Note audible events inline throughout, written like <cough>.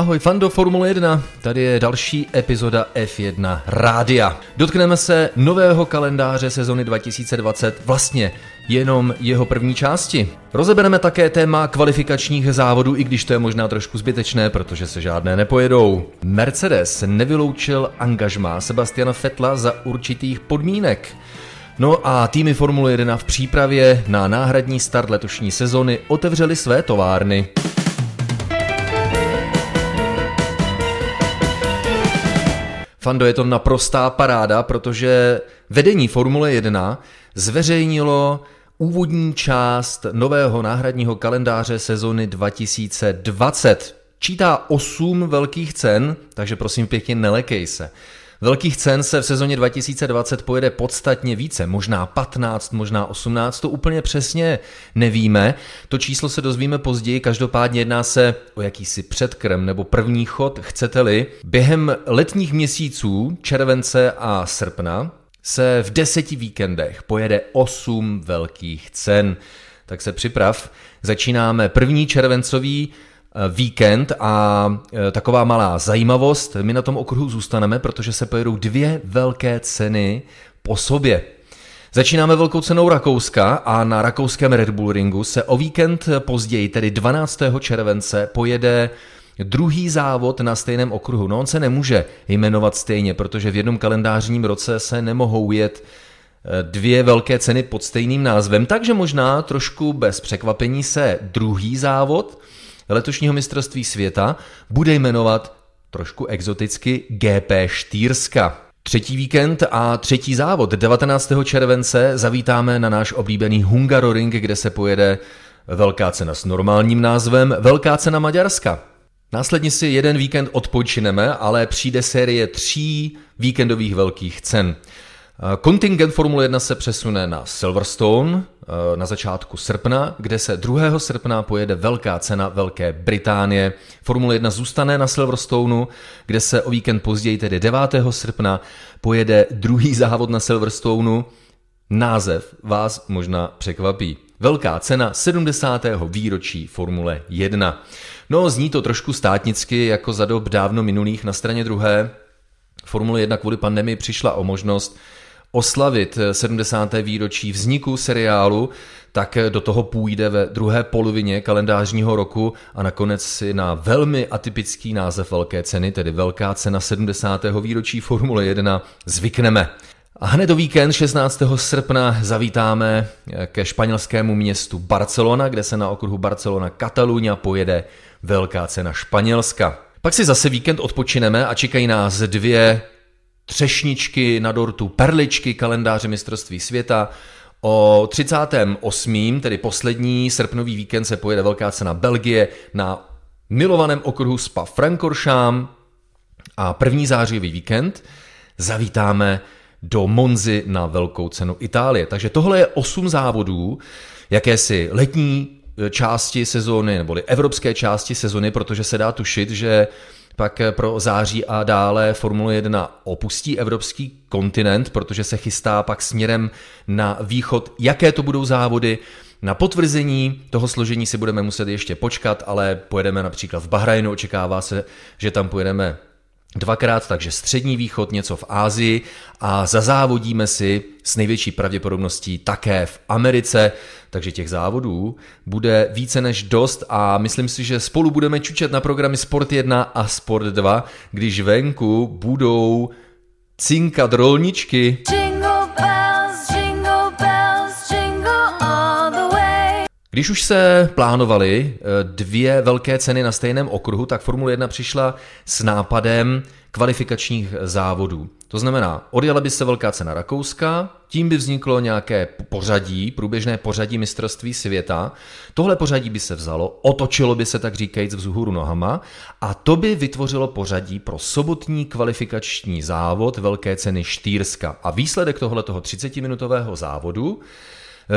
Ahoj fando Formule 1, tady je další epizoda F1 Rádia. Dotkneme se nového kalendáře sezony 2020, vlastně jenom jeho první části. Rozebereme také téma kvalifikačních závodů, i když to je možná trošku zbytečné, protože se žádné nepojedou. Mercedes nevyloučil angažmá Sebastiana Fetla za určitých podmínek. No a týmy Formule 1 v přípravě na náhradní start letošní sezony otevřely své továrny. Fando, je to naprostá paráda, protože vedení Formule 1 zveřejnilo úvodní část nového náhradního kalendáře sezony 2020. Čítá 8 velkých cen, takže prosím pěkně nelekej se. Velkých cen se v sezóně 2020 pojede podstatně více, možná 15, možná 18, to úplně přesně nevíme. To číslo se dozvíme později, každopádně jedná se o jakýsi předkrm nebo první chod, chcete-li. Během letních měsíců, července a srpna, se v deseti víkendech pojede 8 velkých cen. Tak se připrav. Začínáme první červencový víkend a eh, taková malá zajímavost, my na tom okruhu zůstaneme, protože se pojedou dvě velké ceny po sobě. Začínáme velkou cenou Rakouska a na rakouském Red Bull Ringu se o víkend později, tedy 12. července, pojede druhý závod na stejném okruhu. No on se nemůže jmenovat stejně, protože v jednom kalendářním roce se nemohou jet eh, dvě velké ceny pod stejným názvem, takže možná trošku bez překvapení se druhý závod letošního mistrovství světa bude jmenovat trošku exoticky GP Štýrska. Třetí víkend a třetí závod 19. července zavítáme na náš oblíbený Hungaroring, kde se pojede velká cena s normálním názvem Velká cena Maďarska. Následně si jeden víkend odpočineme, ale přijde série tří víkendových velkých cen. Kontingent Formule 1 se přesune na Silverstone eh, na začátku srpna, kde se 2. srpna pojede velká cena Velké Británie. Formule 1 zůstane na Silverstoneu, kde se o víkend později, tedy 9. srpna, pojede druhý <laughs> závod na Silverstoneu. Název vás možná překvapí. Velká cena 70. výročí Formule 1. No, zní to trošku státnicky, jako za dob dávno minulých na straně druhé. Formule 1 kvůli pandemii přišla o možnost oslavit 70. výročí vzniku seriálu, tak do toho půjde ve druhé polovině kalendářního roku a nakonec si na velmi atypický název velké ceny, tedy Velká cena 70. výročí Formule 1, zvykneme. A hned o víkend 16. srpna zavítáme ke španělskému městu Barcelona, kde se na okruhu Barcelona Katalunia pojede Velká cena Španělska. Pak si zase víkend odpočineme a čekají nás dvě třešničky na dortu, perličky kalendáře mistrovství světa. O 38. tedy poslední srpnový víkend se pojede velká cena Belgie na milovaném okruhu Spa Frankoršám a první zářivý víkend zavítáme do Monzy na velkou cenu Itálie. Takže tohle je osm závodů, jakési letní e, části sezóny, neboli evropské části sezóny, protože se dá tušit, že pak pro září a dále Formule 1 opustí evropský kontinent, protože se chystá pak směrem na východ. Jaké to budou závody? Na potvrzení toho složení si budeme muset ještě počkat, ale pojedeme například v Bahrajnu, očekává se, že tam pojedeme dvakrát, takže střední východ, něco v Ázii. A zazávodíme si s největší pravděpodobností také v Americe, takže těch závodů bude více než dost a myslím si, že spolu budeme čučet na programy Sport 1 a Sport 2, když venku budou cinkat rolničky. Když už se plánovaly eh, dvě velké ceny na stejném okruhu, tak Formule 1 přišla s nápadem kvalifikačních závodů. To znamená, odjela by se velká cena Rakouska, tím by vzniklo nějaké pořadí, průběžné pořadí mistrovství světa. Tohle pořadí by se vzalo, otočilo by se tak říkajíc vzhůru nohama a to by vytvořilo pořadí pro sobotní kvalifikační závod velké ceny Štýrska. A výsledek tohoto 30-minutového závodu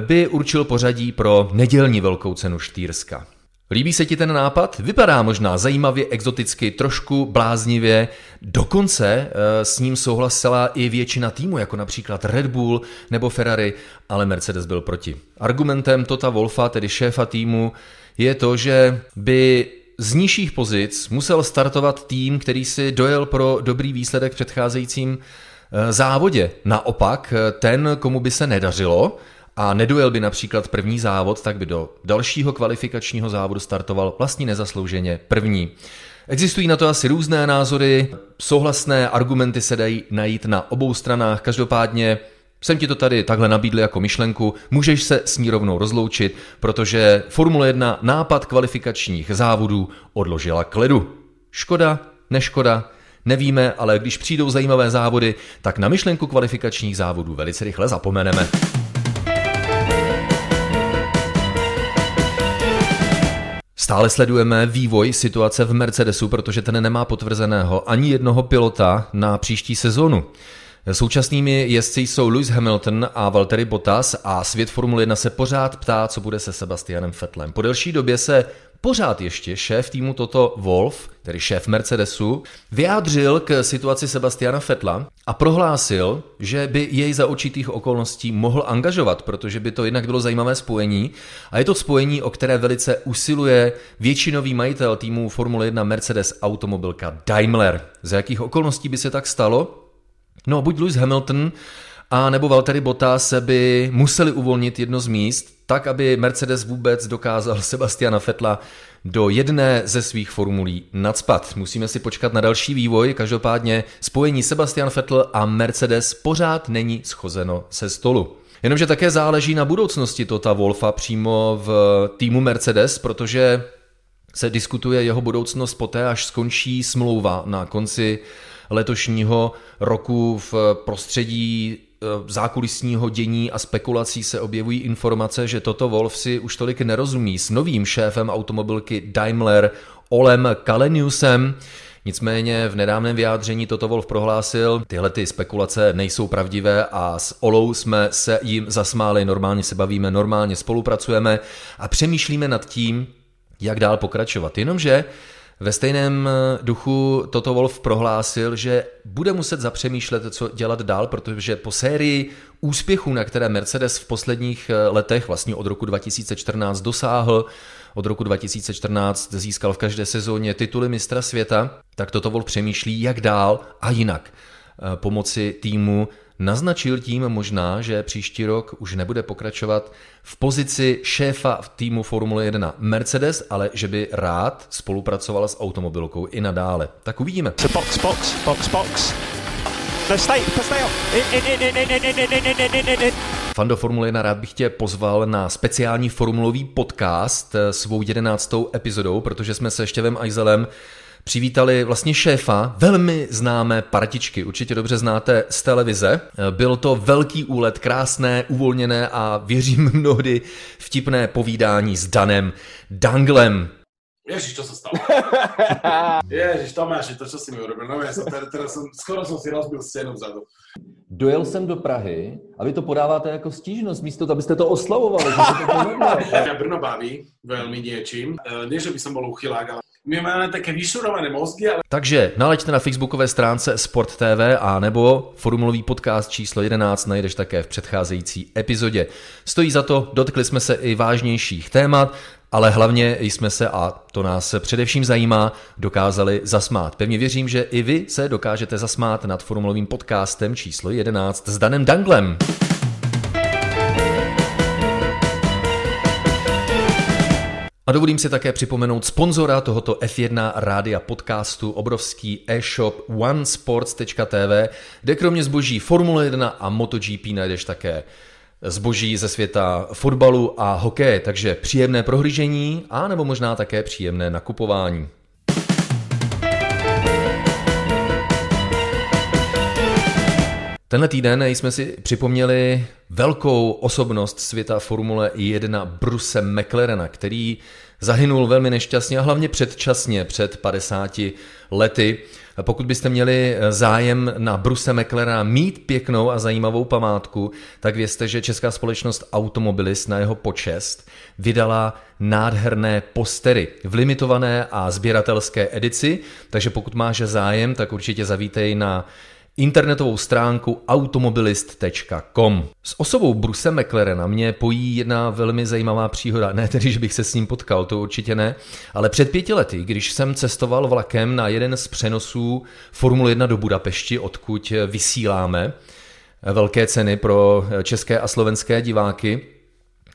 by určil pořadí pro nedělní velkou cenu Štýrska. Líbí se ti ten nápad? Vypadá možná zajímavě, exoticky, trošku bláznivě. Dokonce e, s ním souhlasila i většina týmu, jako například Red Bull nebo Ferrari, ale Mercedes byl proti. Argumentem Tota Wolfa, tedy šéfa týmu, je to, že by z nižších pozic musel startovat tým, který si dojel pro dobrý výsledek v předcházejícím eh, závodě. Naopak, eh, ten, komu by se nedařilo, a nedojel by například první závod, tak by do dalšího kvalifikačního závodu startoval vlastně nezaslouženě první. Existují na to asi různé názory, souhlasné argumenty se dají najít na obou stranách, každopádně jsem ti to tady takhle nabídl jako myšlenku, můžeš se s ní rovnou rozloučit, protože Formule 1 nápad kvalifikačních závodů odložila k ledu. Škoda, neškoda, nevíme, ale když přijdou zajímavé závody, tak na myšlenku kvalifikačních závodů velice rychle zapomeneme. Stále sledujeme vývoj situace v Mercedesu, protože ten nemá potvrzeného ani jednoho pilota na příští sezónu. Současnými jezdci jsou Lewis Hamilton a Valtteri Bottas a svět Formule 1 se pořád ptá, co bude se Sebastianem Vettelem. Po delší době se pořád ještě šéf týmu Toto Wolf, tedy šéf Mercedesu, vyjádřil k situaci Sebastiana Fettla a prohlásil, že by jej za určitých okolností mohl angažovat, protože by to jednak bylo zajímavé spojení a je to spojení, o které velice usiluje většinový majitel týmu Formule 1 Mercedes automobilka Daimler. Za jakých okolností by se tak stalo? No, buď Lewis Hamilton a nebo Valtteri Bottas by museli uvolnit jedno z míst, tak aby Mercedes vůbec dokázal <laughs> Sebastiana Fetla do jedné ze svých formulí nadspat. Musíme si počkat na další vývoj, každopádně spojení Sebastian Vettel a Mercedes pořád není schozeno se stolu. Jenomže také záleží na budoucnosti Tota Wolfa přímo v týmu Mercedes, protože se diskutuje jeho budoucnost poté, až skončí smlouva na konci letošního roku v prostředí zákulisního dění a spekulací se objevují informace, že toto Wolf si už tolik nerozumí s novým šéfem automobilky Daimler Olem Kaleniusem. Nicméně v nedávném vyjádření toto Wolf prohlásil, tyhle ty spekulace nejsou pravdivé a s Olou jsme se jim zasmáli, normálně se bavíme, normálně spolupracujeme a přemýšlíme nad tím, jak dál pokračovat. Jenomže ve stejném eh, duchu Toto Wolf prohlásil, že bude muset zapřemýšlet, co dělat dál, protože po sérii úspěchů, na které Mercedes v posledních eh, letech, vlastně od roku 2014 dosáhl, od roku 2014 získal v každé sezóně tituly mistra světa, tak Toto Wolf přemýšlí, jak dál a jinak pomoci týmu Naznačil tím možná, že příští rok už nebude pokračovat v pozici šéfa v týmu Formule 1 Mercedes, ale že by rád spolupracoval s automobilkou i nadále. Tak uvidíme. Box, box, box, box. Fando Formule 1 rád bych tě pozval na speciální formulový podcast svou jedenáctou epizodou, protože jsme se Štěvem Aizelem přivítali vlastně šéfa velmi známé partičky, určitě dobře znáte z televize. Byl to velký úlet, krásné, uvolněné a věřím <laughs> mnohdy vtipné povídání s Danem Danglem. Ježiš, čo sa stalo? <laughs> Ježiš, Tomáš, to, čo si mi urobil. No ja som, teraz som, skoro som si rozbil scénu vzadu. Dojel jsem do Prahy a vy to podáváte jako stížnost, místo abyste to oslavovali. Že to <laughs> Brno baví veľmi niečím. E, nie, že by som bol uchylák, ale my máme také vyšurované mozky, ale... Takže naleďte na facebookové stránce Sport TV a nebo formulový podcast číslo 11 najdeš také v předcházející epizodě. Stojí za to, dotkli jsme se i vážnějších témat, ale hlavně jsme se, a to nás především zajímá, dokázali zasmát. Pevně věřím, že i vy se dokážete zasmát nad formulovým podcastem číslo 11 s Danem Danglem. A dovolím si také připomenout sponzora tohoto F1 rádia podcastu, obrovský e-shop onesports.tv, kde kromě zboží Formule 1 a MotoGP najdeš také zboží ze světa fotbalu a hokeje, takže příjemné prohlížení a nebo možná také příjemné nakupování. Tenhle týden jsme si připomněli velkou osobnost světa Formule 1 Bruse McLarena, který zahynul velmi nešťastně a hlavně předčasně před 50 lety. Pokud byste měli zájem na Bruse McLarena mít pěknou a zajímavou památku, tak vězte, že česká společnost Automobilis na jeho počest vydala nádherné postery v limitované a sběratelské edici, takže pokud máš zájem, tak určitě zavítej na internetovou stránku automobilist.com. S osobou Bruse McLarena mě pojí jedna velmi zajímavá příhoda. Ne tedy, že bych se s ním potkal, to určitě ne, ale před pěti lety, když jsem cestoval vlakem na jeden z přenosů Formule 1 do Budapešti, odkud vysíláme velké ceny pro české a slovenské diváky,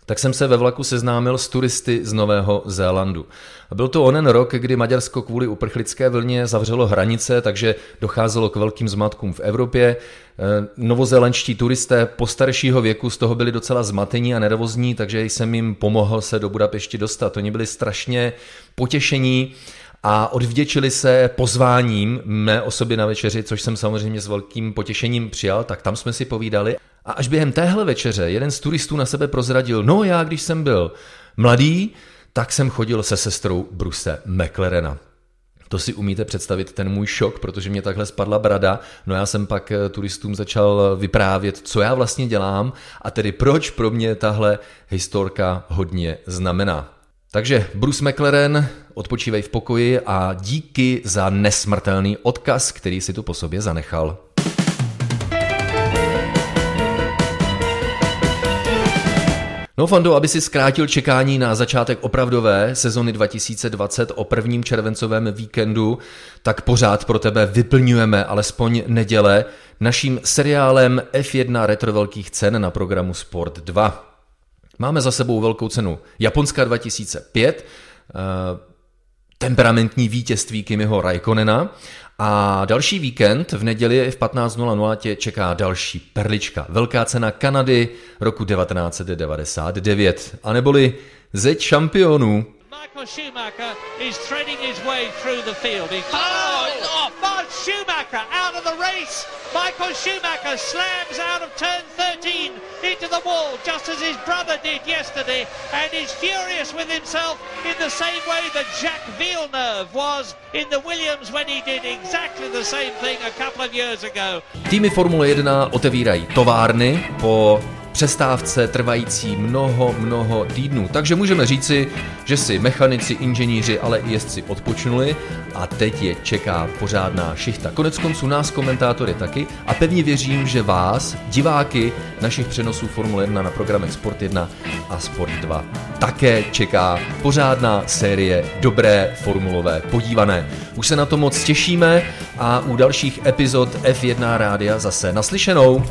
tak jsem se ve vlaku seznámil s turisty z Nového Zélandu. Byl to onen rok, kdy Maďarsko kvůli uprchlické vlně zavřelo hranice, takže docházelo k velkým zmatkům v Evropě. Eh, novozélandští turisté postaršího věku z toho byli docela zmatení a nervozní, takže jsem jim pomohl se do Budapešti dostat. Oni byli strašně potěšení a odvděčili se pozváním mé osoby na večeři, což jsem samozřejmě s velkým potěšením přijal, tak tam jsme si povídali. A až během téhle večeře jeden z turistů na sebe prozradil, no já když jsem byl mladý, tak jsem chodil se sestrou Bruse McLarena. To si umíte představit, ten můj šok, protože mě takhle spadla brada. No já jsem pak eh, turistům začal vyprávět, co já vlastně dělám a tedy proč pro mě tahle historka hodně znamená. Takže Bruce McLaren, odpočívej v pokoji a díky za nesmrtelný odkaz, který si tu po sobě zanechal. No Fando, aby si zkrátil čekání na začátek opravdové sezony 2020 o prvním červencovém víkendu, tak pořád pro tebe vyplňujeme alespoň neděle naším seriálem F1 retro velkých cen na programu Sport 2. Máme za sebou velkou cenu Japonska 2005, eh, temperamentní vítězství Kimiho Raikonena a další víkend v neděli v 15.00 tě čeká další perlička. Velká cena Kanady roku 1999. A neboli zeď šampionů. Michael Schumacher is threading his way through the field. He... Oh, oh, Mark Schumacher out of the race. Michael Schumacher slams out of turn 13 into the wall just as his brother did yesterday and is furious with himself in the same way that Jacques Villeneuve was in the Williams when he did exactly the same thing a couple of years ago. Týmy Formule 1 otevírají továrny po přestávce trvající mnoho, mnoho týdnů. Takže můžeme říci, že si mechanici, inženýři, ale i jezdci odpočnuli a teď je čeká pořádná šichta. Konec konců nás komentátory taky a pevně věřím, že vás, diváky našich přenosů Formule 1 na programech Sport 1 a Sport 2 také čeká pořádná série dobré formulové podívané. Už se na to moc těšíme a u dalších epizod F1 rádia zase naslyšenou.